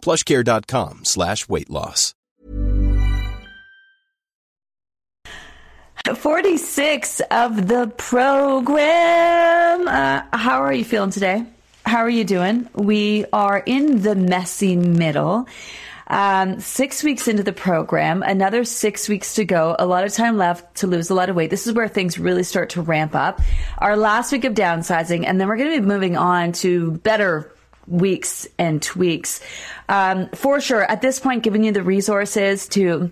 plushcare.com slash weight loss. 46 of the program. Uh, how are you feeling today? How are you doing? We are in the messy middle. Um, six weeks into the program, another six weeks to go, a lot of time left to lose a lot of weight. This is where things really start to ramp up. Our last week of downsizing, and then we're going to be moving on to better weeks and tweaks. Um, for sure, at this point, giving you the resources to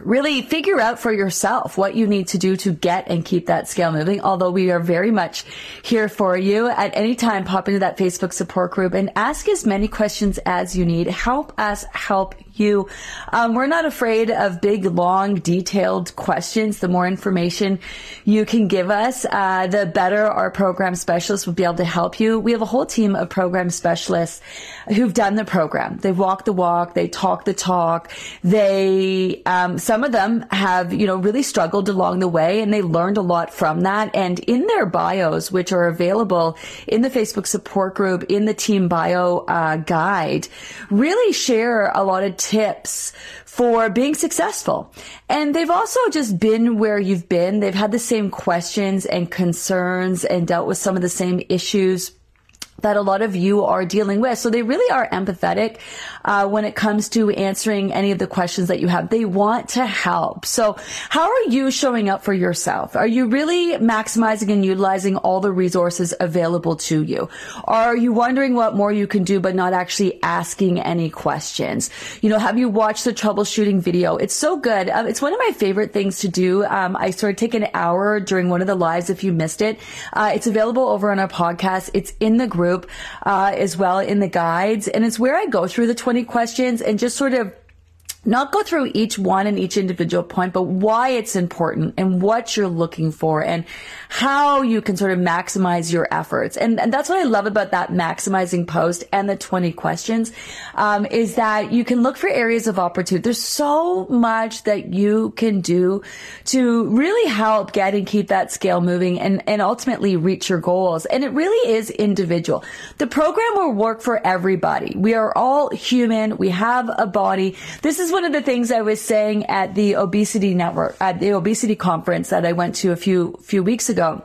really figure out for yourself what you need to do to get and keep that scale moving. Although we are very much here for you at any time, pop into that Facebook support group and ask as many questions as you need. Help us help you. Um, we're not afraid of big, long, detailed questions. The more information you can give us, uh, the better our program specialists will be able to help you. We have a whole team of program specialists who've done the program. They've walked the walk. They talk the talk. They, um, some of them have, you know, really struggled along the way and they learned a lot from that. And in their bios, which are available in the Facebook support group, in the team bio uh, guide, really share a lot of tips for being successful. And they've also just been where you've been. They've had the same questions and concerns and dealt with some of the same issues that a lot of you are dealing with. So they really are empathetic uh, when it comes to answering any of the questions that you have. They want to help. So how are you showing up for yourself? Are you really maximizing and utilizing all the resources available to you? Are you wondering what more you can do but not actually asking any questions? You know, have you watched the troubleshooting video? It's so good. Um, it's one of my favorite things to do. Um, I sort of take an hour during one of the lives if you missed it. Uh, it's available over on our podcast. It's in the group uh, as well in the guides. And it's where I go through the 20 questions and just sort of not go through each one and each individual point, but why it's important and what you're looking for and how you can sort of maximize your efforts. And, and that's what I love about that maximizing post and the 20 questions, um, is that you can look for areas of opportunity. There's so much that you can do to really help get and keep that scale moving and, and ultimately reach your goals. And it really is individual. The program will work for everybody. We are all human. We have a body. This is one of the things I was saying at the obesity network, at the obesity conference that I went to a few, few weeks ago.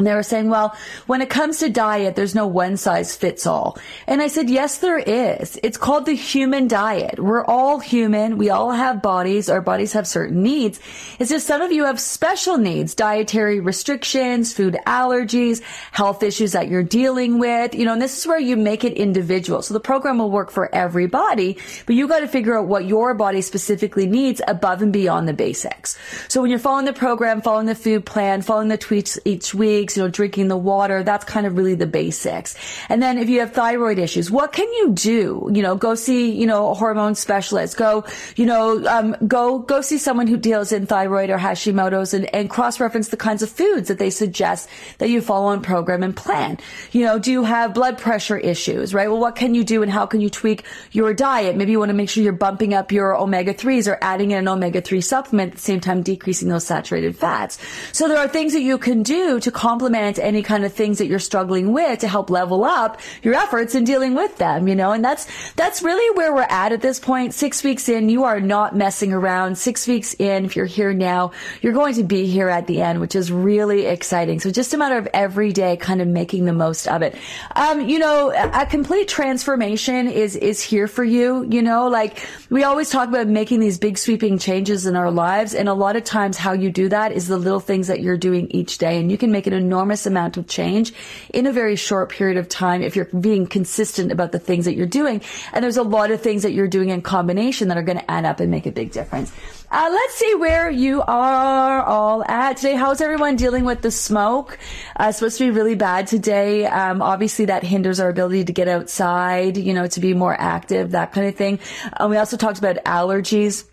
And they were saying, well, when it comes to diet, there's no one size fits all. And I said, yes, there is. It's called the human diet. We're all human. We all have bodies. Our bodies have certain needs. It's just some of you have special needs, dietary restrictions, food allergies, health issues that you're dealing with, you know, and this is where you make it individual. So the program will work for everybody, but you got to figure out what your body specifically needs above and beyond the basics. So when you're following the program, following the food plan, following the tweets each week, you know, drinking the water. That's kind of really the basics. And then if you have thyroid issues, what can you do? You know, go see, you know, a hormone specialist. Go, you know, um, go, go see someone who deals in thyroid or Hashimoto's and, and cross-reference the kinds of foods that they suggest that you follow on program and plan. You know, do you have blood pressure issues, right? Well, what can you do and how can you tweak your diet? Maybe you want to make sure you're bumping up your omega-3s or adding in an omega-3 supplement at the same time decreasing those saturated fats. So there are things that you can do to complement any kind of things that you're struggling with to help level up your efforts in dealing with them, you know, and that's, that's really where we're at at this point. Six weeks in, you are not messing around. Six weeks in, if you're here now, you're going to be here at the end, which is really exciting. So just a matter of every day kind of making the most of it. Um, you know, a complete transformation is, is here for you, you know, like we always talk about making these big sweeping changes in our lives. And a lot of times how you do that is the little things that you're doing each day and you can make it a enormous amount of change in a very short period of time if you're being consistent about the things that you're doing. And there's a lot of things that you're doing in combination that are going to add up and make a big difference. Uh, let's see where you are all at today. How's everyone dealing with the smoke? Uh, supposed to be really bad today. Um, obviously that hinders our ability to get outside, you know, to be more active, that kind of thing. Uh, we also talked about allergies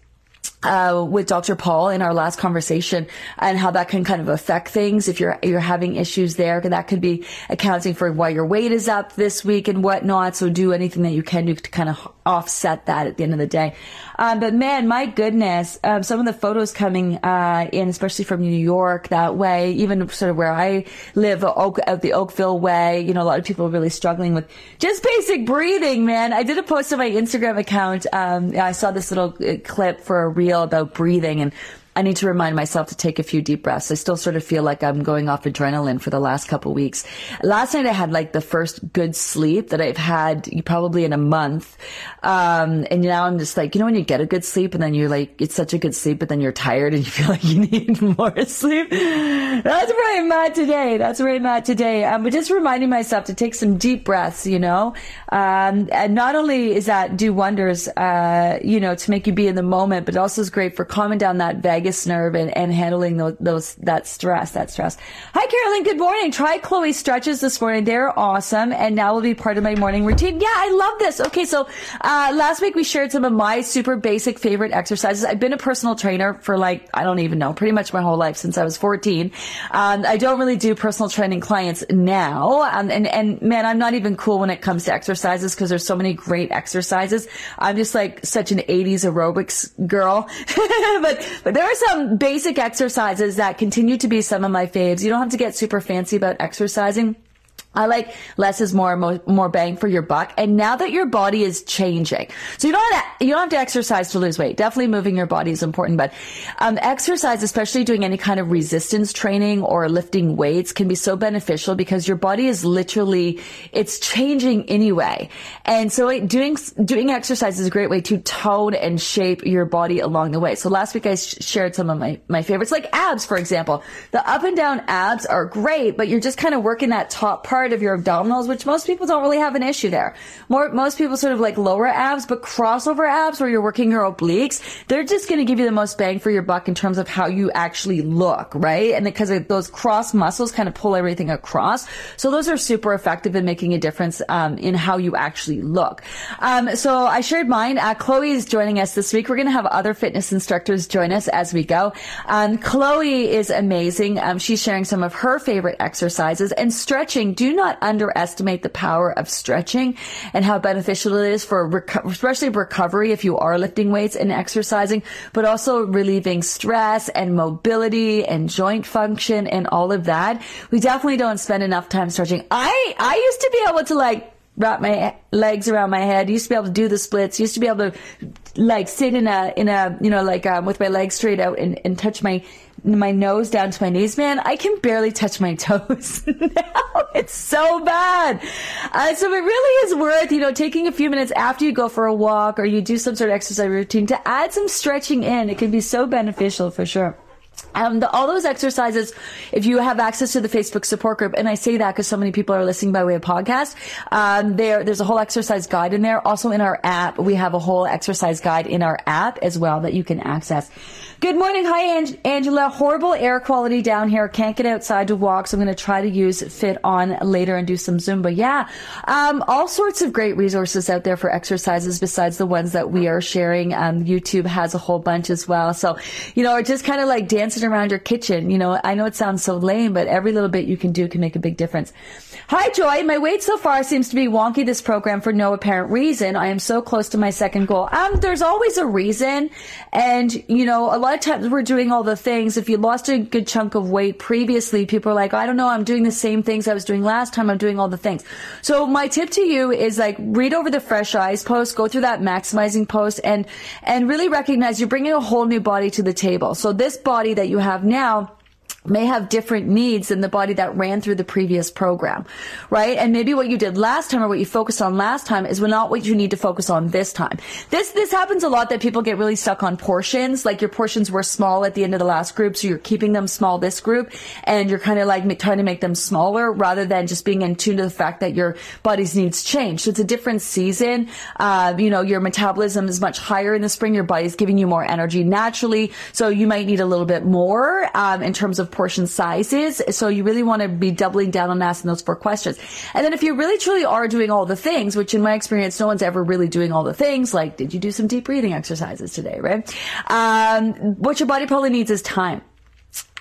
uh, with Dr. Paul in our last conversation and how that can kind of affect things. If you're, you're having issues there, that could be accounting for why your weight is up this week and whatnot. So do anything that you can do to kind of offset that at the end of the day. Um, but man, my goodness, um, some of the photos coming, uh, in, especially from New York that way, even sort of where I live, Oak, out the Oakville way, you know, a lot of people are really struggling with just basic breathing, man. I did a post on my Instagram account. Um, I saw this little uh, clip for a reel about breathing and I need to remind myself to take a few deep breaths. I still sort of feel like I'm going off adrenaline for the last couple weeks. Last night I had like the first good sleep that I've had probably in a month. Um, and now I'm just like, you know, when you get a good sleep and then you're like, it's such a good sleep, but then you're tired and you feel like you need more sleep. That's where I'm at today. That's where I'm at today. Um, but just reminding myself to take some deep breaths, you know, um, and not only is that do wonders, uh, you know, to make you be in the moment, but also is great for calming down that vagus vagus nerve and, and handling those, those, that stress, that stress. Hi, Carolyn. Good morning. Try Chloe stretches this morning. They're awesome. And now will be part of my morning routine. Yeah, I love this. Okay. So, uh, last week we shared some of my super basic favorite exercises. I've been a personal trainer for like, I don't even know, pretty much my whole life since I was 14. Um, I don't really do personal training clients now. Um, and, and man, I'm not even cool when it comes to exercises because there's so many great exercises. I'm just like such an 80s aerobics girl. but, but there are some basic exercises that continue to be some of my faves. You don't have to get super fancy about exercising. I like less is more, more, more bang for your buck. And now that your body is changing, so you don't have to, you don't have to exercise to lose weight. Definitely moving your body is important, but um, exercise, especially doing any kind of resistance training or lifting weights, can be so beneficial because your body is literally it's changing anyway. And so doing doing exercise is a great way to tone and shape your body along the way. So last week I sh- shared some of my my favorites, like abs, for example. The up and down abs are great, but you're just kind of working that top part part of your abdominals, which most people don't really have an issue there. More, most people sort of like lower abs, but crossover abs where you're working your obliques, they're just going to give you the most bang for your buck in terms of how you actually look, right? And because those cross muscles kind of pull everything across. So those are super effective in making a difference, um, in how you actually look. Um, so I shared mine. Uh, Chloe is joining us this week. We're going to have other fitness instructors join us as we go. Um, Chloe is amazing. Um, she's sharing some of her favorite exercises and stretching. Do not underestimate the power of stretching and how beneficial it is for reco- especially recovery if you are lifting weights and exercising, but also relieving stress and mobility and joint function and all of that. We definitely don't spend enough time stretching. I, I used to be able to like wrap my legs around my head. Used to be able to do the splits. Used to be able to like sit in a in a you know like um, with my legs straight out and, and touch my my nose down to my knees. Man, I can barely touch my toes now. It's so bad. Uh, so it really is worth you know taking a few minutes after you go for a walk or you do some sort of exercise routine to add some stretching in. It can be so beneficial for sure. Um, the, all those exercises, if you have access to the Facebook support group, and I say that because so many people are listening by way of podcast, um, there, there's a whole exercise guide in there. Also in our app, we have a whole exercise guide in our app as well that you can access. Good morning. Hi, Ang- Angela. Horrible air quality down here. Can't get outside to walk, so I'm going to try to use FitOn later and do some Zumba. Yeah. Um, all sorts of great resources out there for exercises besides the ones that we are sharing. Um, YouTube has a whole bunch as well. So, you know, or just kind of like dancing around your kitchen. You know, I know it sounds so lame, but every little bit you can do can make a big difference. Hi, Joy. My weight so far seems to be wonky this program for no apparent reason. I am so close to my second goal. Um, there's always a reason. And, you know, a lot of times we're doing all the things. If you lost a good chunk of weight previously, people are like, I don't know, I'm doing the same things I was doing last time. I'm doing all the things. So my tip to you is like, read over the fresh eyes post, go through that maximizing post and, and really recognize you're bringing a whole new body to the table. So this body that you have now, may have different needs than the body that ran through the previous program, right? And maybe what you did last time or what you focused on last time is not what you need to focus on this time. This, this happens a lot that people get really stuck on portions. Like your portions were small at the end of the last group. So you're keeping them small this group and you're kind of like trying to make them smaller rather than just being in tune to the fact that your body's needs change. So it's a different season. Uh, you know, your metabolism is much higher in the spring. Your body's giving you more energy naturally. So you might need a little bit more, um, in terms of portion sizes. So you really want to be doubling down on asking those four questions. And then if you really truly are doing all the things, which in my experience, no one's ever really doing all the things, like did you do some deep breathing exercises today, right? Um, what your body probably needs is time.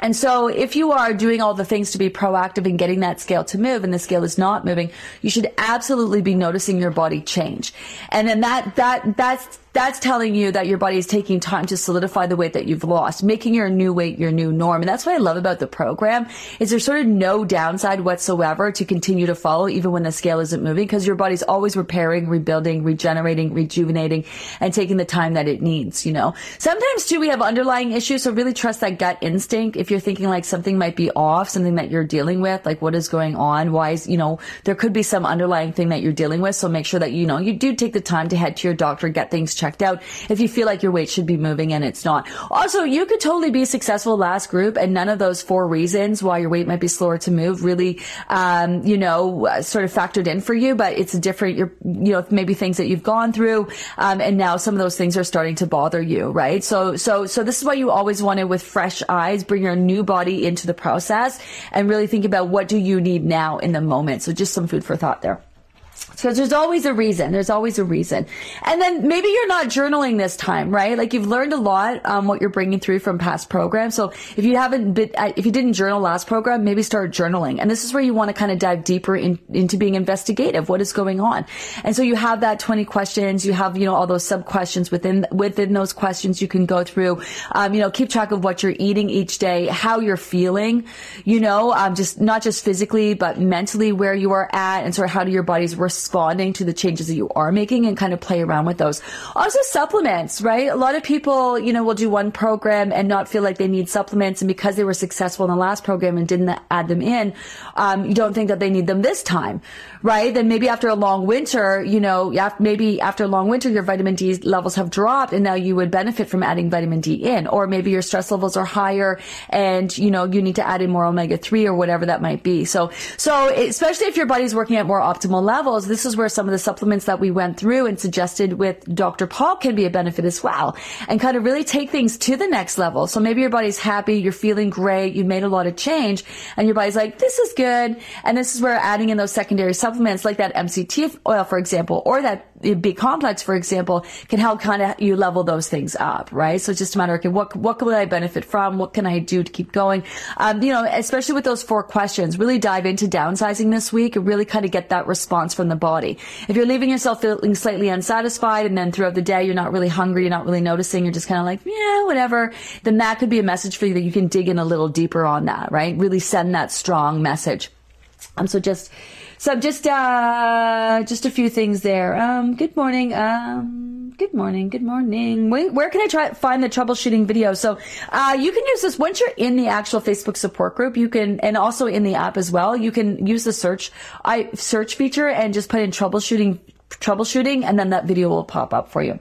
And so if you are doing all the things to be proactive in getting that scale to move and the scale is not moving, you should absolutely be noticing your body change. And then that, that, that's, that's telling you that your body is taking time to solidify the weight that you've lost, making your new weight your new norm. And that's what I love about the program is there's sort of no downside whatsoever to continue to follow even when the scale isn't moving because your body's always repairing, rebuilding, regenerating, rejuvenating and taking the time that it needs, you know. Sometimes too we have underlying issues, so really trust that gut instinct. If you're thinking like something might be off, something that you're dealing with, like what is going on, why is, you know, there could be some underlying thing that you're dealing with. So make sure that, you know, you do take the time to head to your doctor, get things checked out if you feel like your weight should be moving and it's not. Also, you could totally be successful last group and none of those four reasons why your weight might be slower to move really, um, you know, sort of factored in for you, but it's a different, you're, you know, maybe things that you've gone through, um, and now some of those things are starting to bother you, right? So, so, so this is why you always want to, with fresh eyes, bring your new body into the process and really think about what do you need now in the moment. So just some food for thought there. Because there's always a reason. There's always a reason. And then maybe you're not journaling this time, right? Like you've learned a lot, um, what you're bringing through from past programs. So if you haven't been, uh, if you didn't journal last program, maybe start journaling. And this is where you want to kind of dive deeper in, into being investigative. What is going on? And so you have that 20 questions. You have, you know, all those sub questions within, within those questions you can go through. Um, you know, keep track of what you're eating each day, how you're feeling, you know, um, just not just physically, but mentally where you are at and sort of how do your body's respond responding to the changes that you are making and kind of play around with those. Also supplements, right? A lot of people, you know, will do one program and not feel like they need supplements. And because they were successful in the last program and didn't add them in, um, you don't think that they need them this time, right? Then maybe after a long winter, you know, maybe after a long winter, your vitamin D levels have dropped and now you would benefit from adding vitamin D in, or maybe your stress levels are higher and, you know, you need to add in more omega 3 or whatever that might be. So, so especially if your body's working at more optimal levels, this is where some of the supplements that we went through and suggested with Dr. Paul can be a benefit as well and kind of really take things to the next level. So maybe your body's happy, you're feeling great, you've made a lot of change and your body's like, this is good. And this is where adding in those secondary supplements like that MCT oil, for example, or that B complex, for example, can help kind of you level those things up, right? So it's just a matter of, okay, what, what can I benefit from? What can I do to keep going? Um, you know, especially with those four questions, really dive into downsizing this week and really kind of get that response from the body. If you're leaving yourself feeling slightly unsatisfied and then throughout the day you're not really hungry, you're not really noticing, you're just kind of like, yeah, whatever, then that could be a message for you that you can dig in a little deeper on that, right? Really send that strong message. Um, so just, so just uh, just a few things there. Um, good morning. Um, good morning. Good morning. Where can I try find the troubleshooting video? So uh, you can use this once you're in the actual Facebook support group. You can, and also in the app as well. You can use the search I search feature and just put in troubleshooting troubleshooting, and then that video will pop up for you.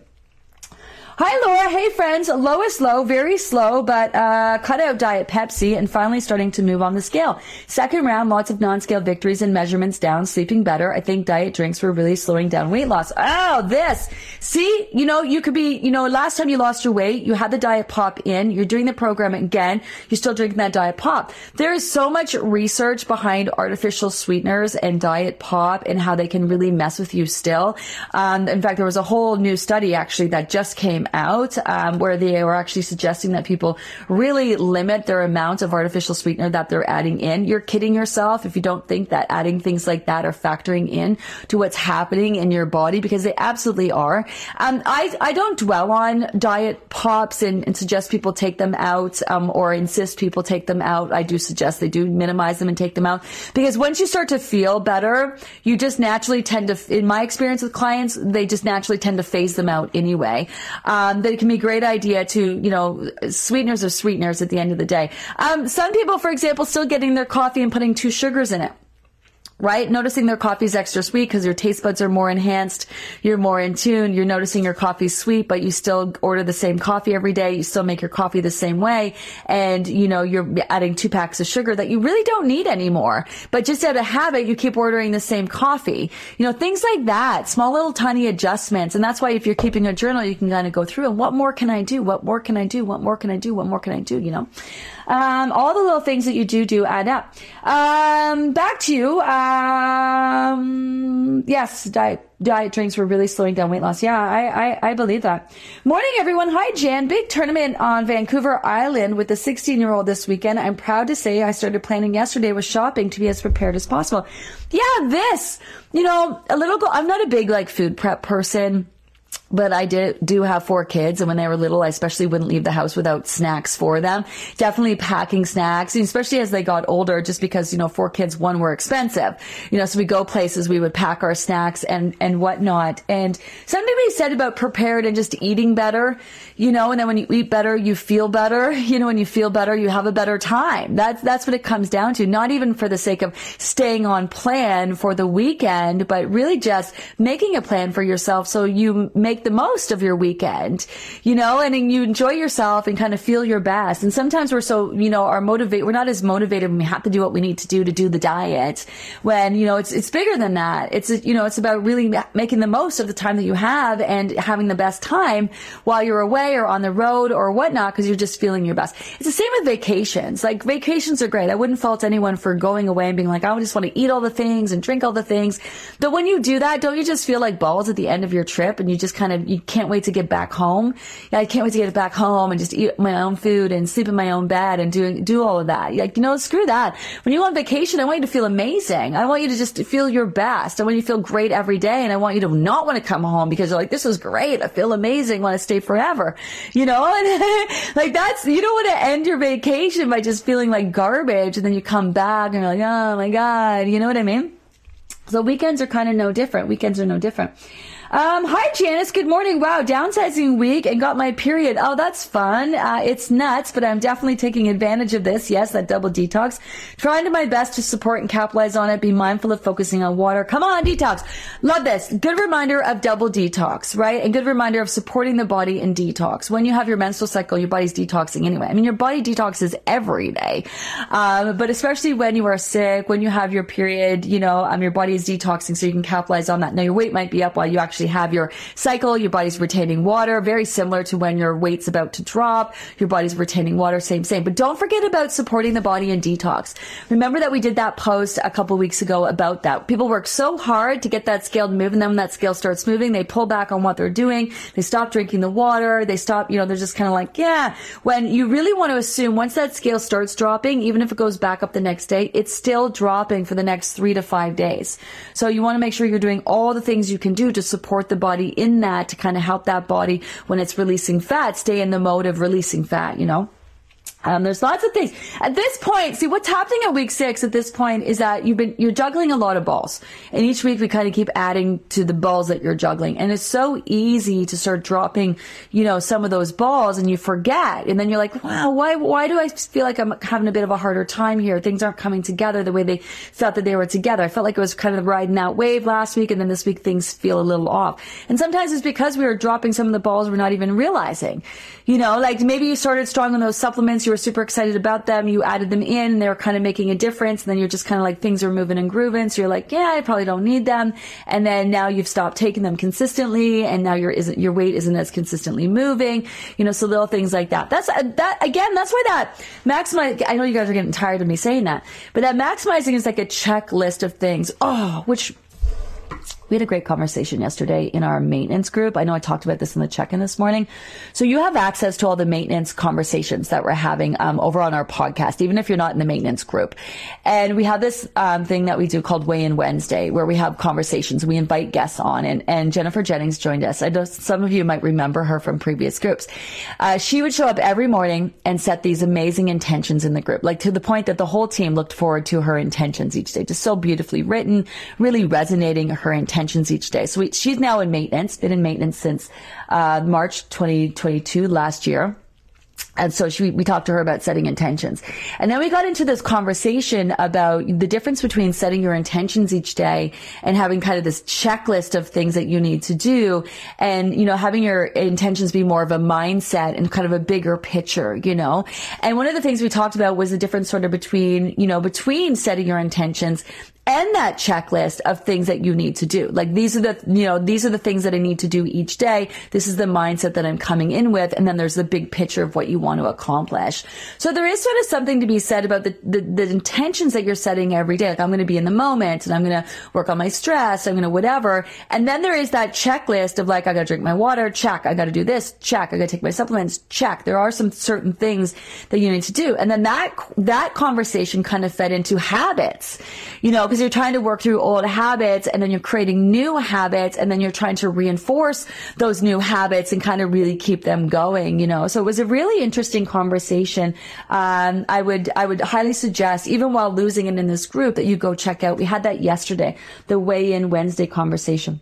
Hi, Laura. Hey, friends. Low is slow, very slow, but uh, cut out Diet Pepsi and finally starting to move on the scale. Second round, lots of non-scale victories and measurements down, sleeping better. I think diet drinks were really slowing down weight loss. Oh, this. See, you know, you could be, you know, last time you lost your weight, you had the diet pop in, you're doing the program again, you're still drinking that diet pop. There is so much research behind artificial sweeteners and diet pop and how they can really mess with you still. Um, in fact, there was a whole new study actually that just came out um, where they were actually suggesting that people really limit their amount of artificial sweetener that they're adding in. You're kidding yourself if you don't think that adding things like that are factoring in to what's happening in your body because they absolutely are. Um, I, I don't dwell on diet pops and, and suggest people take them out um, or insist people take them out. I do suggest they do minimize them and take them out because once you start to feel better, you just naturally tend to, in my experience with clients, they just naturally tend to phase them out anyway. Um, that it can be a great idea to, you know, sweeteners are sweeteners at the end of the day. Um, some people, for example, still getting their coffee and putting two sugars in it right? Noticing their coffee's extra sweet because your taste buds are more enhanced. You're more in tune. You're noticing your coffee's sweet, but you still order the same coffee every day. You still make your coffee the same way. And, you know, you're adding two packs of sugar that you really don't need anymore. But just out of habit, you keep ordering the same coffee. You know, things like that, small little tiny adjustments. And that's why if you're keeping a journal, you can kind of go through and what more can I do? What more can I do? What more can I do? What more can I do? You know? Um, all the little things that you do do add up. Um, back to you. Um, yes, diet diet drinks were really slowing down weight loss. Yeah, I, I, I believe that. Morning, everyone. Hi, Jan. Big tournament on Vancouver Island with the 16 year old this weekend. I'm proud to say I started planning yesterday with shopping to be as prepared as possible. Yeah, this, you know, a little, go- I'm not a big like food prep person but I did do have four kids, and when they were little, I especially wouldn't leave the house without snacks for them. Definitely packing snacks, especially as they got older, just because you know four kids, one were expensive, you know. So we go places, we would pack our snacks and and whatnot. And something we said about prepared and just eating better, you know. And then when you eat better, you feel better. You know, when you feel better, you have a better time. That's that's what it comes down to. Not even for the sake of staying on plan for the weekend, but really just making a plan for yourself so you make the most of your weekend, you know, and you enjoy yourself and kind of feel your best. And sometimes we're so, you know, our motivate, we're not as motivated when we have to do what we need to do to do the diet when, you know, it's, it's bigger than that. It's, you know, it's about really making the most of the time that you have and having the best time while you're away or on the road or whatnot because you're just feeling your best. It's the same with vacations. Like vacations are great. I wouldn't fault anyone for going away and being like, I just want to eat all the things and drink all the things. But when you do that, don't you just feel like balls at the end of your trip and you just kind of, you can't wait to get back home. Yeah, I can't wait to get back home and just eat my own food and sleep in my own bed and do, do all of that. Like, you know, screw that. When you go on vacation, I want you to feel amazing. I want you to just feel your best. I want you to feel great every day. And I want you to not want to come home because you're like, this is great. I feel amazing. I want to stay forever. You know, and like that's, you don't want to end your vacation by just feeling like garbage. And then you come back and you're like, oh my God. You know what I mean? So weekends are kind of no different. Weekends are no different. Um, hi, Janice. Good morning. Wow, downsizing week and got my period. Oh, that's fun. Uh, it's nuts, but I'm definitely taking advantage of this. Yes, that double detox. Trying to my best to support and capitalize on it. Be mindful of focusing on water. Come on, detox. Love this. Good reminder of double detox, right? And good reminder of supporting the body in detox. When you have your menstrual cycle, your body's detoxing anyway. I mean, your body detoxes every day. Um, but especially when you are sick, when you have your period, you know, um, your body is detoxing so you can capitalize on that. Now your weight might be up while you actually actually have your cycle, your body's retaining water, very similar to when your weight's about to drop, your body's retaining water, same, same. But don't forget about supporting the body in detox. Remember that we did that post a couple weeks ago about that. People work so hard to get that scale to move and then when that scale starts moving, they pull back on what they're doing. They stop drinking the water. They stop, you know, they're just kind of like, yeah. When you really want to assume once that scale starts dropping, even if it goes back up the next day, it's still dropping for the next three to five days. So you want to make sure you're doing all the things you can do to support support the body in that to kind of help that body when it's releasing fat stay in the mode of releasing fat, you know? Um, there's lots of things at this point. See what's happening at week six at this point is that you've been you're juggling a lot of balls, and each week we kind of keep adding to the balls that you're juggling, and it's so easy to start dropping, you know, some of those balls, and you forget, and then you're like, wow, why why do I feel like I'm having a bit of a harder time here? Things aren't coming together the way they felt that they were together. I felt like it was kind of riding that wave last week, and then this week things feel a little off, and sometimes it's because we were dropping some of the balls we're not even realizing, you know, like maybe you started strong on those supplements you were super excited about them. You added them in. They were kind of making a difference. And then you're just kind of like things are moving and grooving. So you're like, yeah, I probably don't need them. And then now you've stopped taking them consistently. And now your isn't, your weight isn't as consistently moving. You know, so little things like that. That's, that again, that's why that maximize, I know you guys are getting tired of me saying that, but that maximizing is like a checklist of things. Oh, which we had a great conversation yesterday in our maintenance group. I know I talked about this in the check-in this morning. So you have access to all the maintenance conversations that we're having um, over on our podcast, even if you're not in the maintenance group. And we have this um, thing that we do called Weigh In Wednesday, where we have conversations. We invite guests on, and, and Jennifer Jennings joined us. I know some of you might remember her from previous groups. Uh, she would show up every morning and set these amazing intentions in the group, like to the point that the whole team looked forward to her intentions each day. Just so beautifully written, really resonating her intentions intentions each day. So we, she's now in maintenance, been in maintenance since uh, March 2022 last year. And so she, we talked to her about setting intentions. And then we got into this conversation about the difference between setting your intentions each day and having kind of this checklist of things that you need to do and, you know, having your intentions be more of a mindset and kind of a bigger picture, you know. And one of the things we talked about was the difference sort of between, you know, between setting your intentions and that checklist of things that you need to do. Like these are the, you know, these are the things that I need to do each day. This is the mindset that I'm coming in with. And then there's the big picture of what you want to accomplish. So there is sort of something to be said about the, the, the intentions that you're setting every day. Like I'm going to be in the moment and I'm going to work on my stress. I'm going to whatever. And then there is that checklist of like, I got to drink my water. Check. I got to do this. Check. I got to take my supplements. Check. There are some certain things that you need to do. And then that, that conversation kind of fed into habits, you know, because you're trying to work through old habits and then you're creating new habits and then you're trying to reinforce those new habits and kind of really keep them going, you know. So it was a really interesting conversation. Um, I would I would highly suggest, even while losing it in this group, that you go check out. We had that yesterday, the weigh in Wednesday conversation.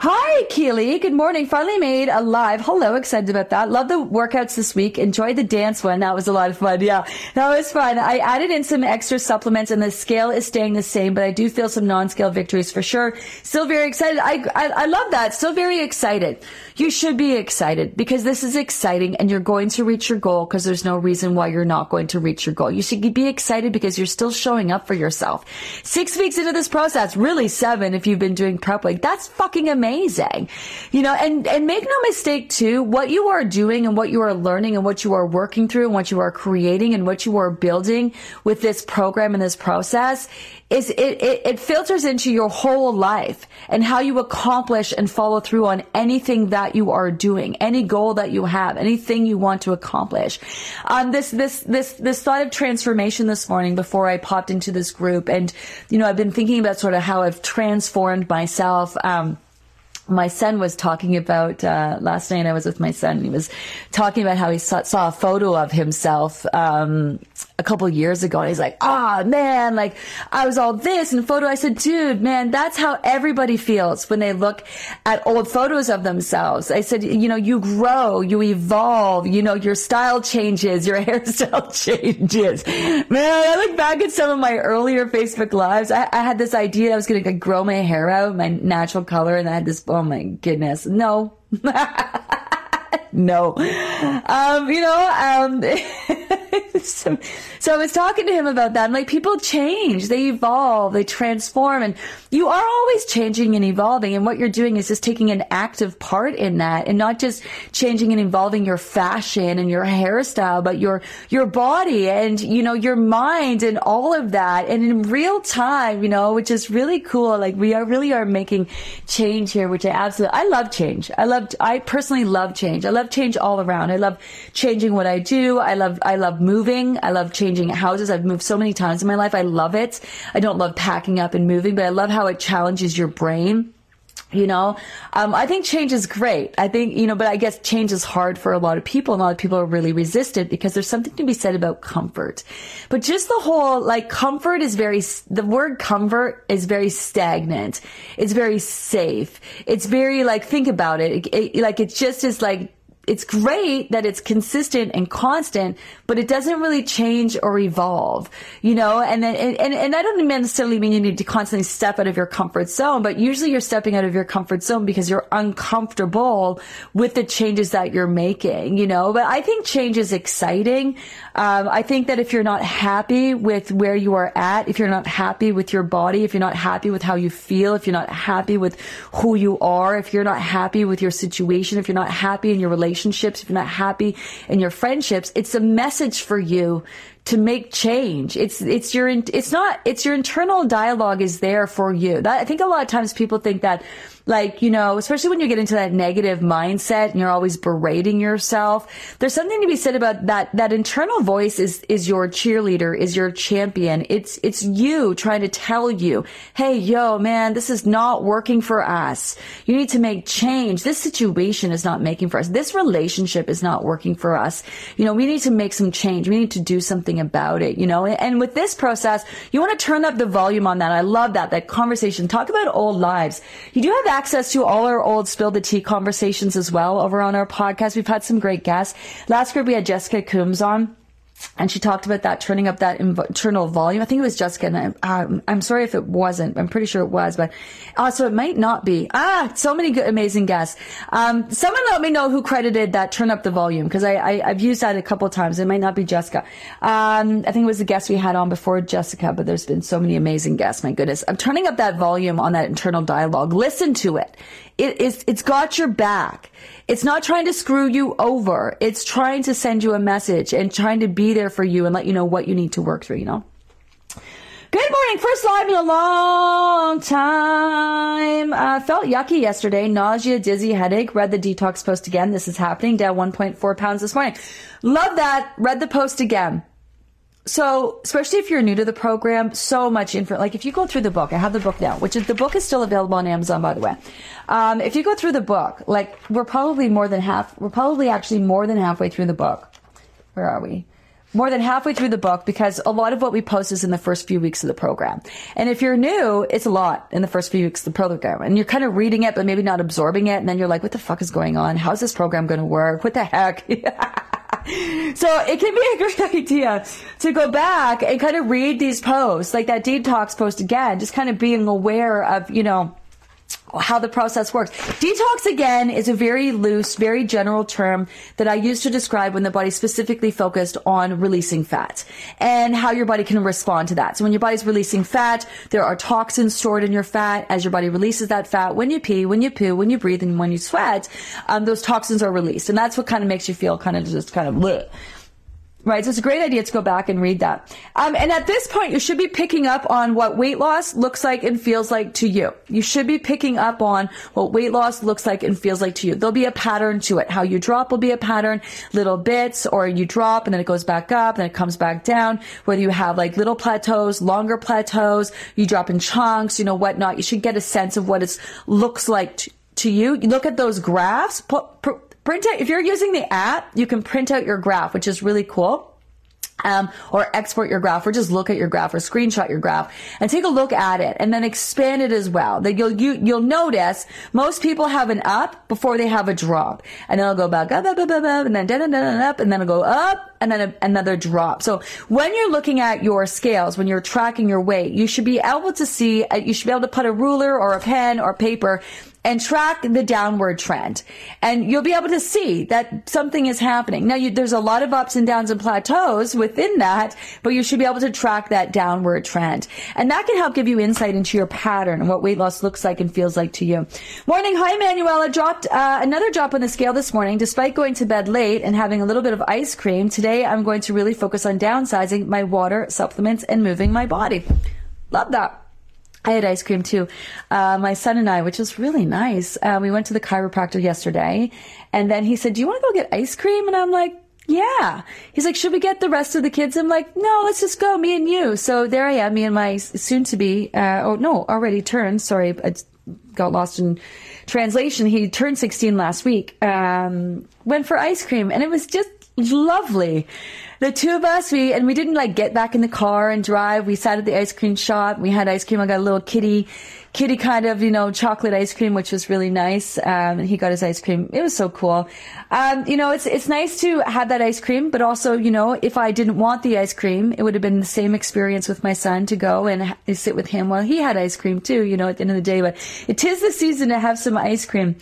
Hi, Keely. Good morning. Finally made a live. Hello. Excited about that. Love the workouts this week. Enjoyed the dance one. That was a lot of fun. Yeah, that was fun. I added in some extra supplements and the scale is staying the same, but I do feel some non-scale victories for sure. Still very excited. I, I, I love that. Still very excited. You should be excited because this is exciting and you're going to reach your goal because there's no reason why you're not going to reach your goal. You should be excited because you're still showing up for yourself. Six weeks into this process, really seven if you've been doing prep week. That's fucking amazing amazing. You know, and, and make no mistake too, what you are doing and what you are learning and what you are working through and what you are creating and what you are building with this program and this process is it, it, it filters into your whole life and how you accomplish and follow through on anything that you are doing, any goal that you have, anything you want to accomplish. Um, this, this, this, this thought of transformation this morning before I popped into this group and, you know, I've been thinking about sort of how I've transformed myself, um, my son was talking about uh, last night. I was with my son. He was talking about how he saw, saw a photo of himself um, a couple years ago, and he's like, "Ah, oh, man, like I was all this in photo." I said, "Dude, man, that's how everybody feels when they look at old photos of themselves." I said, "You know, you grow, you evolve. You know, your style changes, your hairstyle changes." Man, I look back at some of my earlier Facebook lives. I, I had this idea that I was going to grow my hair out, my natural color, and I had this oh my goodness, no. no. Um, you know, um, so, so, I was talking to him about that. And like people change, they evolve, they transform, and you are always changing and evolving. And what you're doing is just taking an active part in that and not just changing and evolving your fashion and your hairstyle, but your, your body and, you know, your mind and all of that. And in real time, you know, which is really cool. Like we are really are making change here, which I absolutely, I love change. I love, I personally love change. I love change all around. I love changing what I do. I love, I love moving. I love changing houses. I've moved so many times in my life. I love it. I don't love packing up and moving, but I love how it challenges your brain you know um, i think change is great i think you know but i guess change is hard for a lot of people and a lot of people are really resistant because there's something to be said about comfort but just the whole like comfort is very the word comfort is very stagnant it's very safe it's very like think about it, it, it like it just is like it's great that it's consistent and constant, but it doesn't really change or evolve, you know, and then, and, and, I don't necessarily mean you need to constantly step out of your comfort zone, but usually you're stepping out of your comfort zone because you're uncomfortable with the changes that you're making, you know, but I think change is exciting. Um, I think that if you're not happy with where you are at, if you're not happy with your body, if you're not happy with how you feel, if you're not happy with who you are, if you're not happy with your situation, if you're not happy in your relationship, relationships, if you're not happy in your friendships, it's a message for you to make change. It's it's your it's not it's your internal dialogue is there for you. That, I think a lot of times people think that like, you know, especially when you get into that negative mindset and you're always berating yourself, there's something to be said about that. That internal voice is, is your cheerleader, is your champion. It's, it's you trying to tell you, Hey, yo, man, this is not working for us. You need to make change. This situation is not making for us. This relationship is not working for us. You know, we need to make some change. We need to do something about it, you know, and with this process, you want to turn up the volume on that. I love that, that conversation. Talk about old lives. You do have access to all our old Spill the Tea conversations as well over on our podcast. We've had some great guests. Last group, we had Jessica Coombs on and she talked about that turning up that internal volume. I think it was Jessica, and I, um, I'm sorry if it wasn't. I'm pretty sure it was, but also uh, it might not be. Ah, so many good, amazing guests. Um, someone let me know who credited that turn up the volume because I, I have used that a couple times. It might not be Jessica. Um, I think it was the guest we had on before Jessica, but there's been so many amazing guests. My goodness, I'm turning up that volume on that internal dialogue. Listen to it. It is. It's got your back. It's not trying to screw you over. It's trying to send you a message and trying to be there for you and let you know what you need to work through, you know? Good morning. First live in a long time. Uh, felt yucky yesterday. Nausea, dizzy, headache. Read the detox post again. This is happening. Down 1.4 pounds this morning. Love that. Read the post again. So, especially if you're new to the program, so much info. Like if you go through the book, I have the book now, which is the book is still available on Amazon, by the way. Um, if you go through the book, like we're probably more than half, we're probably actually more than halfway through the book. Where are we? More than halfway through the book because a lot of what we post is in the first few weeks of the program. And if you're new, it's a lot in the first few weeks of the program. And you're kind of reading it, but maybe not absorbing it. And then you're like, what the fuck is going on? How's this program going to work? What the heck? so it can be a great idea to go back and kind of read these posts, like that detox post again, just kind of being aware of, you know, how the process works. Detox again is a very loose, very general term that I use to describe when the body specifically focused on releasing fat and how your body can respond to that. So when your body's releasing fat, there are toxins stored in your fat. As your body releases that fat, when you pee, when you poo, when you breathe, and when you sweat, um, those toxins are released. And that's what kind of makes you feel kind of just kind of bleh. Right. So it's a great idea to go back and read that. Um, and at this point, you should be picking up on what weight loss looks like and feels like to you. You should be picking up on what weight loss looks like and feels like to you. There'll be a pattern to it. How you drop will be a pattern, little bits, or you drop and then it goes back up, then it comes back down. Whether you have like little plateaus, longer plateaus, you drop in chunks, you know, whatnot. You should get a sense of what it looks like to, to you. You look at those graphs, put, put print out, if you're using the app, you can print out your graph, which is really cool. Um, or export your graph or just look at your graph or screenshot your graph and take a look at it and then expand it as well. That you'll, you, will you will notice most people have an up before they have a drop and then it'll go back up, up, up, up, up and then down, down, down, up and then it'll go up and then a, another drop. So when you're looking at your scales, when you're tracking your weight, you should be able to see, uh, you should be able to put a ruler or a pen or paper and track the downward trend. And you'll be able to see that something is happening. Now, you, there's a lot of ups and downs and plateaus within that, but you should be able to track that downward trend. And that can help give you insight into your pattern and what weight loss looks like and feels like to you. Morning. Hi, Manuela. I dropped uh, another drop on the scale this morning. Despite going to bed late and having a little bit of ice cream, today I'm going to really focus on downsizing my water, supplements, and moving my body. Love that. I had ice cream too. Uh, my son and I, which was really nice. Uh, we went to the chiropractor yesterday, and then he said, "Do you want to go get ice cream?" And I'm like, "Yeah." He's like, "Should we get the rest of the kids?" I'm like, "No, let's just go, me and you." So there I am, me and my soon-to-be, uh, oh no, already turned. Sorry, it's got lost in translation. He turned 16 last week. Um, went for ice cream, and it was just lovely. The two of us, we and we didn't like get back in the car and drive. We sat at the ice cream shop. We had ice cream. I got a little kitty kitty kind of, you know, chocolate ice cream, which was really nice. Um, and he got his ice cream. It was so cool. Um, you know, it's, it's nice to have that ice cream, but also, you know, if I didn't want the ice cream, it would have been the same experience with my son to go and sit with him while he had ice cream too, you know, at the end of the day. But it is the season to have some ice cream.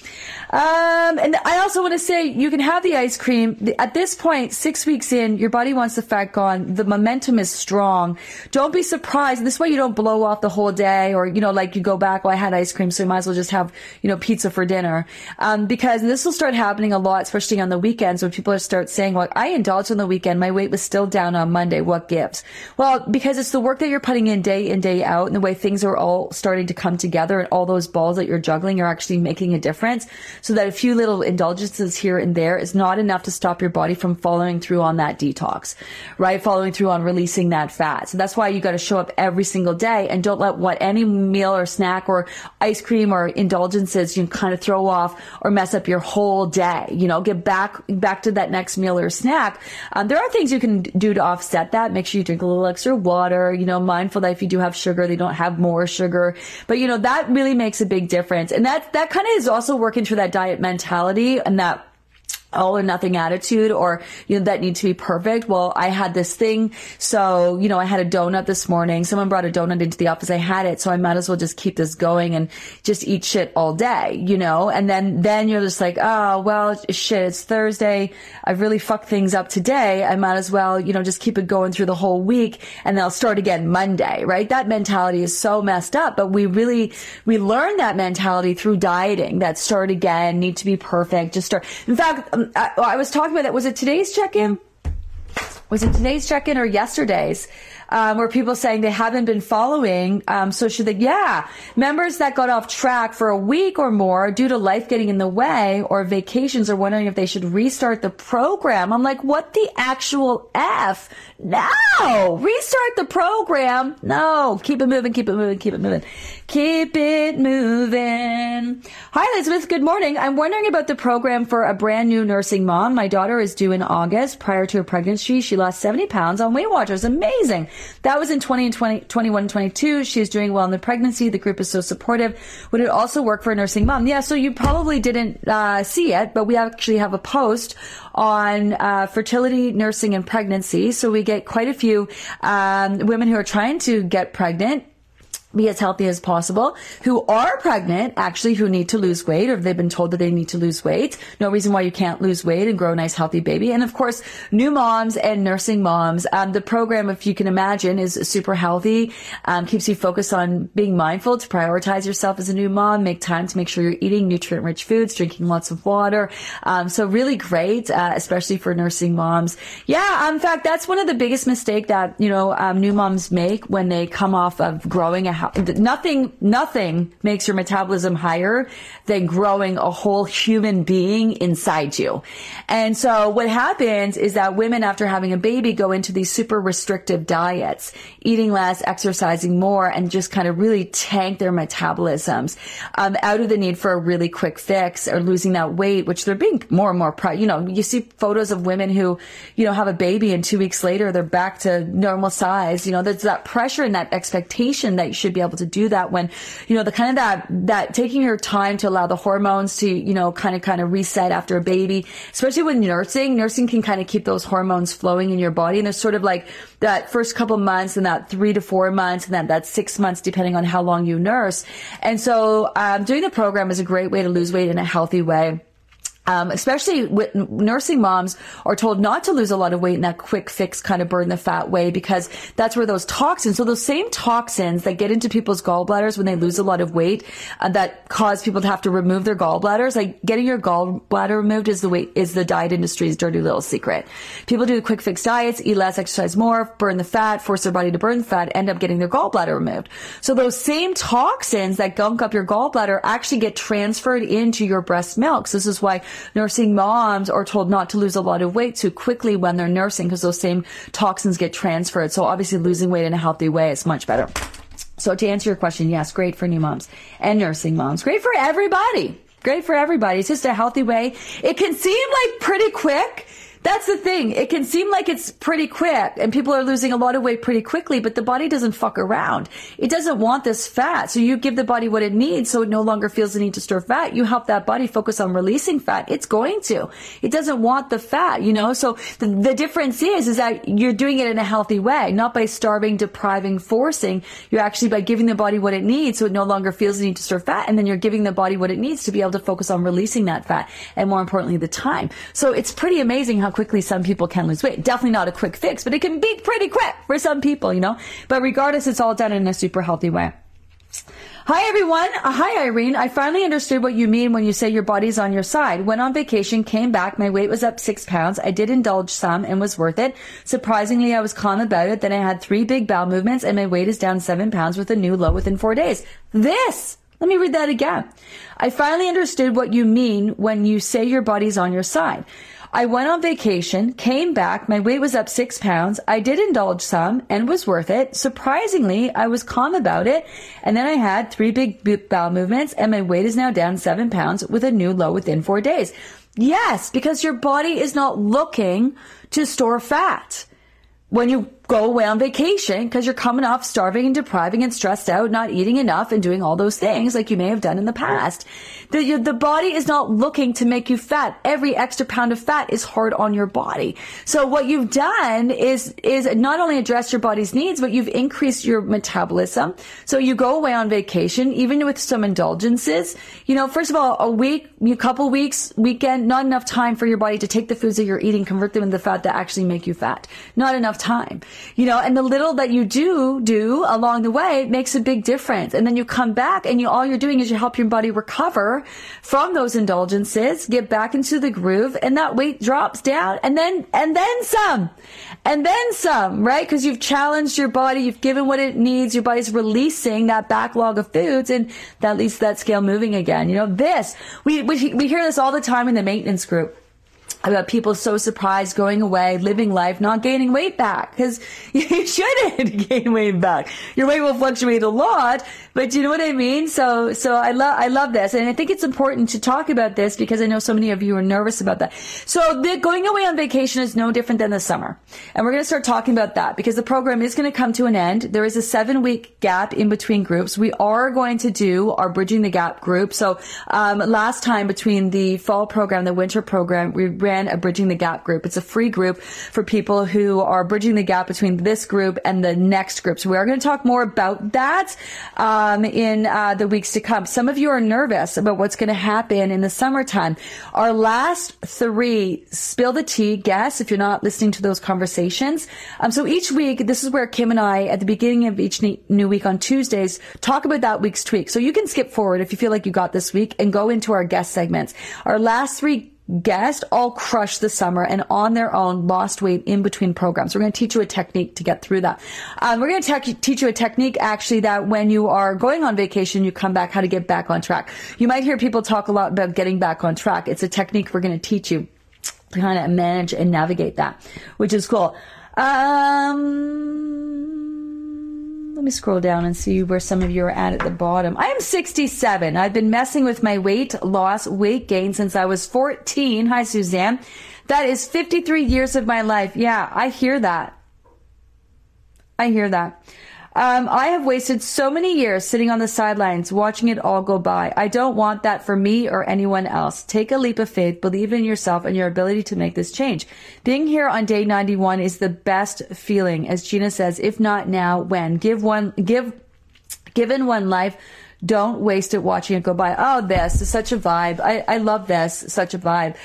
Um, and I also want to say you can have the ice cream. At this point, six weeks in, your body wants the fat gone. The momentum is strong. Don't be surprised. This way you don't blow off the whole day or, you know, like you go back, well, I had ice cream, so you might as well just have, you know, pizza for dinner. Um, because this will start happening a lot, especially on the weekends when people start saying, well, I indulged on the weekend. My weight was still down on Monday. What gives? Well, because it's the work that you're putting in day in, day out and the way things are all starting to come together and all those balls that you're juggling are actually making a difference. So that a few little indulgences here and there is not enough to stop your body from following through on that detox, right? Following through on releasing that fat. So that's why you got to show up every single day and don't let what any meal or snack or ice cream or indulgences you kind of throw off or mess up your whole day. You know, get back back to that next meal or snack. Um, there are things you can do to offset that. Make sure you drink a little extra water. You know, mindful that if you do have sugar, they don't have more sugar. But you know, that really makes a big difference, and that that kind of is also working through that diet mentality and that all or nothing attitude or, you know, that need to be perfect. Well, I had this thing. So, you know, I had a donut this morning. Someone brought a donut into the office. I had it. So I might as well just keep this going and just eat shit all day, you know? And then, then you're just like, oh, well, shit, it's Thursday. I've really fucked things up today. I might as well, you know, just keep it going through the whole week and then I'll start again Monday, right? That mentality is so messed up, but we really, we learn that mentality through dieting that start again, need to be perfect, just start. In fact, um, I, I was talking about that. Was it today's check-in? Was it today's check-in or yesterday's? Um, where people saying they haven't been following. Um, so should they? Yeah, members that got off track for a week or more due to life getting in the way or vacations are wondering if they should restart the program. I'm like, what the actual f? No, restart the program. No, keep it moving, keep it moving, keep it moving, keep it moving. Hi, Elizabeth. Good morning. I'm wondering about the program for a brand new nursing mom. My daughter is due in August. Prior to her pregnancy, she lost 70 pounds on Weight Watchers. Amazing. That was in 20 and 20, 21 and 22. She is doing well in the pregnancy. The group is so supportive. Would it also work for a nursing mom? Yeah. So you probably didn't uh, see it, but we actually have a post on uh, fertility, nursing, and pregnancy. So we get quite a few um, women who are trying to get pregnant be as healthy as possible, who are pregnant, actually, who need to lose weight, or they've been told that they need to lose weight. No reason why you can't lose weight and grow a nice, healthy baby. And of course, new moms and nursing moms. Um, the program, if you can imagine, is super healthy, um, keeps you focused on being mindful to prioritize yourself as a new mom, make time to make sure you're eating nutrient rich foods, drinking lots of water. Um, so really great, uh, especially for nursing moms. Yeah, in fact, that's one of the biggest mistake that, you know, um, new moms make when they come off of growing a nothing, nothing makes your metabolism higher than growing a whole human being inside you. And so what happens is that women after having a baby go into these super restrictive diets, eating less, exercising more, and just kind of really tank their metabolisms, um, out of the need for a really quick fix or losing that weight, which they're being more and more, proud. you know, you see photos of women who, you know, have a baby and two weeks later they're back to normal size. You know, there's that pressure and that expectation that you should be able to do that when, you know, the kind of that, that taking your time to allow the hormones to, you know, kind of, kind of reset after a baby, especially with nursing, nursing can kind of keep those hormones flowing in your body. And there's sort of like that first couple months and that three to four months and then that six months, depending on how long you nurse. And so, um, doing the program is a great way to lose weight in a healthy way. Um, especially with nursing moms are told not to lose a lot of weight in that quick fix kind of burn the fat way because that's where those toxins, so those same toxins that get into people's gallbladders when they lose a lot of weight uh, that cause people to have to remove their gallbladders, like getting your gallbladder removed is the way, is the diet industry's dirty little secret. People do the quick fix diets, eat less, exercise more, burn the fat, force their body to burn the fat, end up getting their gallbladder removed. So those same toxins that gunk up your gallbladder actually get transferred into your breast milk. So this is why nursing moms are told not to lose a lot of weight too quickly when they're nursing because those same toxins get transferred. So obviously losing weight in a healthy way is much better. So to answer your question, yes, great for new moms and nursing moms. Great for everybody. Great for everybody. It's just a healthy way. It can seem like pretty quick that's the thing. It can seem like it's pretty quick and people are losing a lot of weight pretty quickly, but the body doesn't fuck around. It doesn't want this fat. So you give the body what it needs so it no longer feels the need to store fat. You help that body focus on releasing fat. It's going to. It doesn't want the fat, you know? So the, the difference is, is that you're doing it in a healthy way, not by starving, depriving, forcing. You're actually by giving the body what it needs so it no longer feels the need to store fat. And then you're giving the body what it needs to be able to focus on releasing that fat and more importantly, the time. So it's pretty amazing how quickly some people can lose weight. Definitely not a quick fix, but it can be pretty quick for some people, you know? But regardless, it's all done in a super healthy way. Hi everyone. Uh, hi Irene. I finally understood what you mean when you say your body's on your side. Went on vacation, came back, my weight was up six pounds. I did indulge some and was worth it. Surprisingly, I was calm about it. Then I had three big bowel movements and my weight is down seven pounds with a new low within four days. This let me read that again. I finally understood what you mean when you say your body's on your side. I went on vacation, came back, my weight was up six pounds. I did indulge some and was worth it. Surprisingly, I was calm about it. And then I had three big bowel movements and my weight is now down seven pounds with a new low within four days. Yes, because your body is not looking to store fat. When you go away on vacation because you're coming off starving and depriving and stressed out, not eating enough and doing all those things like you may have done in the past. The, the body is not looking to make you fat. Every extra pound of fat is hard on your body. So what you've done is, is not only address your body's needs, but you've increased your metabolism. So you go away on vacation, even with some indulgences. You know, first of all, a week, a couple weeks, weekend, not enough time for your body to take the foods that you're eating, convert them into fat that actually make you fat. Not enough time you know, and the little that you do do along the way makes a big difference. And then you come back and you, all you're doing is you help your body recover from those indulgences, get back into the groove and that weight drops down and then, and then some and then some, right? Cause you've challenged your body. You've given what it needs. Your body's releasing that backlog of foods and that leads to that scale moving again. You know, this, we, we, we hear this all the time in the maintenance group about people so surprised going away, living life, not gaining weight back because you shouldn't gain weight back. Your weight will fluctuate a lot, but you know what I mean? So, so I love, I love this. And I think it's important to talk about this because I know so many of you are nervous about that. So the, going away on vacation is no different than the summer. And we're going to start talking about that because the program is going to come to an end. There is a seven week gap in between groups. We are going to do our bridging the gap group. So, um, last time between the fall program, the winter program, we ran a Bridging the Gap group. It's a free group for people who are bridging the gap between this group and the next group. So we are going to talk more about that um, in uh, the weeks to come. Some of you are nervous about what's going to happen in the summertime. Our last three spill the tea guests, if you're not listening to those conversations. Um, so each week, this is where Kim and I, at the beginning of each new week on Tuesdays, talk about that week's tweak. So you can skip forward if you feel like you got this week and go into our guest segments. Our last three guests all crushed the summer and on their own lost weight in between programs. We're going to teach you a technique to get through that. Um, we're going to te- teach you a technique actually that when you are going on vacation, you come back, how to get back on track. You might hear people talk a lot about getting back on track. It's a technique we're going to teach you to kind of manage and navigate that, which is cool. Um, let me scroll down and see where some of you are at at the bottom. I am 67. I've been messing with my weight loss, weight gain since I was 14. Hi, Suzanne. That is 53 years of my life. Yeah, I hear that. I hear that. Um, I have wasted so many years sitting on the sidelines watching it all go by. I don't want that for me or anyone else. Take a leap of faith, believe in yourself and your ability to make this change. Being here on day 91 is the best feeling. As Gina says, if not now, when? Give one, give, given one life, don't waste it watching it go by. Oh, this is such a vibe. I, I love this. Such a vibe.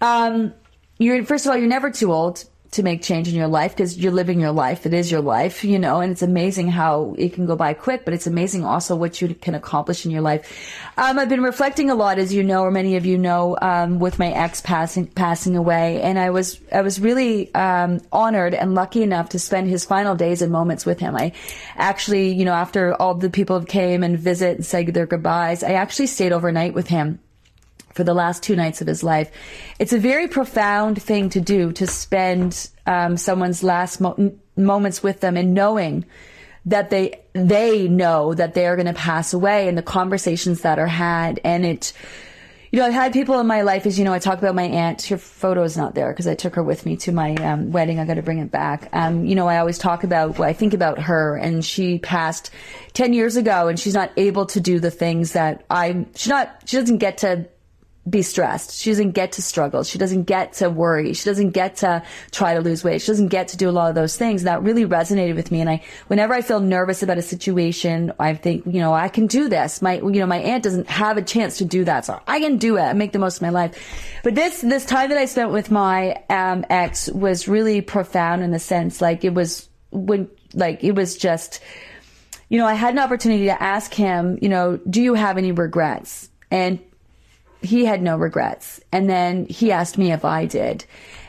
Um, you're, first of all, you're never too old to make change in your life because you're living your life. It is your life, you know, and it's amazing how it can go by quick, but it's amazing also what you can accomplish in your life. Um, I've been reflecting a lot, as you know, or many of you know, um, with my ex passing, passing away. And I was, I was really, um, honored and lucky enough to spend his final days and moments with him. I actually, you know, after all the people came and visit and said their goodbyes, I actually stayed overnight with him for the last two nights of his life. It's a very profound thing to do to spend um, someone's last mo- moments with them and knowing that they they know that they are going to pass away and the conversations that are had and it you know, I've had people in my life, as you know, I talk about my aunt. Her photo is not there because I took her with me to my um, wedding. I got to bring it back. Um, you know, I always talk about, I think about her and she passed 10 years ago and she's not able to do the things that I, she's not, she doesn't get to be stressed. She doesn't get to struggle. She doesn't get to worry. She doesn't get to try to lose weight. She doesn't get to do a lot of those things. That really resonated with me. And I, whenever I feel nervous about a situation, I think, you know, I can do this. My, you know, my aunt doesn't have a chance to do that. So I can do it and make the most of my life. But this, this time that I spent with my, um, ex was really profound in the sense, like it was when, like it was just, you know, I had an opportunity to ask him, you know, do you have any regrets? And he had no regrets. And then he asked me if I did.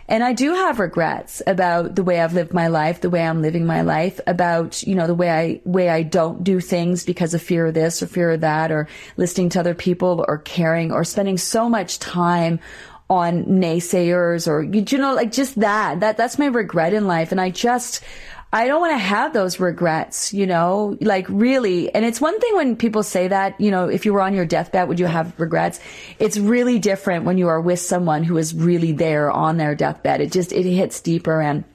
And I do have regrets about the way I've lived my life, the way I'm living my life, about, you know, the way I, way I don't do things because of fear of this or fear of that or listening to other people or caring or spending so much time on naysayers or, you know, like just that, that, that's my regret in life. And I just, I don't want to have those regrets, you know, like really. And it's one thing when people say that, you know, if you were on your deathbed, would you have regrets? It's really different when you are with someone who is really there on their deathbed. It just, it hits deeper and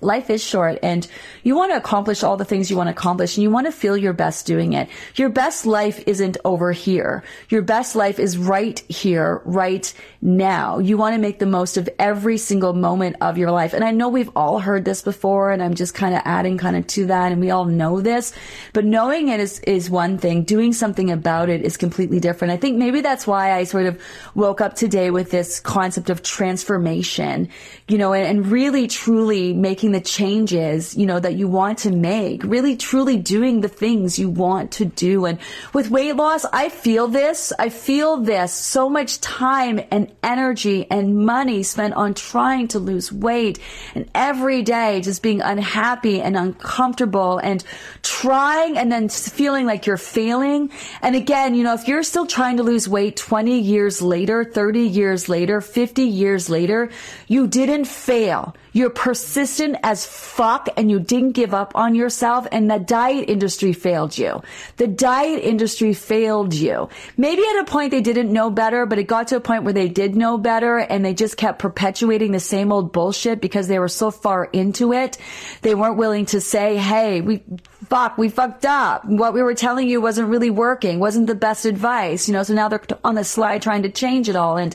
life is short and you want to accomplish all the things you want to accomplish and you want to feel your best doing it. Your best life isn't over here. Your best life is right here, right now. You want to make the most of every single moment of your life. And I know we've all heard this before and I'm just kind of adding kind of to that and we all know this, but knowing it is, is one thing. Doing something about it is completely different. I think maybe that's why I sort of woke up today with this concept of transformation, you know, and, and really truly making making the changes, you know, that you want to make, really truly doing the things you want to do. And with weight loss, I feel this. I feel this so much time and energy and money spent on trying to lose weight and every day just being unhappy and uncomfortable and trying and then feeling like you're failing. And again, you know, if you're still trying to lose weight 20 years later, 30 years later, 50 years later, you didn't fail. You're persistent as fuck and you didn't give up on yourself and the diet industry failed you. The diet industry failed you. Maybe at a point they didn't know better, but it got to a point where they did know better and they just kept perpetuating the same old bullshit because they were so far into it. They weren't willing to say, hey, we fuck, we fucked up. What we were telling you wasn't really working, wasn't the best advice, you know, so now they're on the slide trying to change it all. And,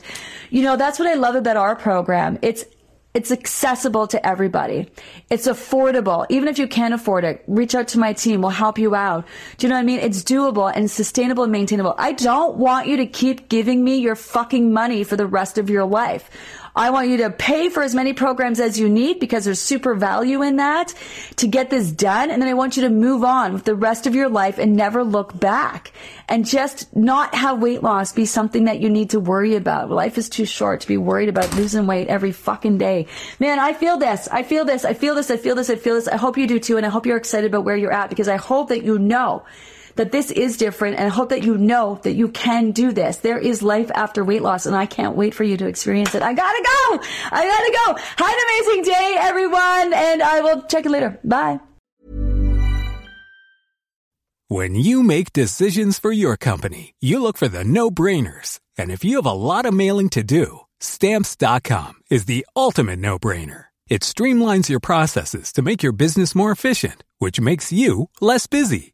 you know, that's what I love about our program. It's it's accessible to everybody. It's affordable. Even if you can't afford it, reach out to my team. We'll help you out. Do you know what I mean? It's doable and sustainable and maintainable. I don't want you to keep giving me your fucking money for the rest of your life. I want you to pay for as many programs as you need because there's super value in that to get this done. And then I want you to move on with the rest of your life and never look back and just not have weight loss be something that you need to worry about. Life is too short to be worried about losing weight every fucking day. Man, I feel this. I feel this. I feel this. I feel this. I feel this. I hope you do too. And I hope you're excited about where you're at because I hope that you know that this is different and hope that you know that you can do this. There is life after weight loss and I can't wait for you to experience it. I gotta go! I gotta go! Have an amazing day, everyone, and I will check you later. Bye. When you make decisions for your company, you look for the no-brainers. And if you have a lot of mailing to do, stamps.com is the ultimate no-brainer. It streamlines your processes to make your business more efficient, which makes you less busy.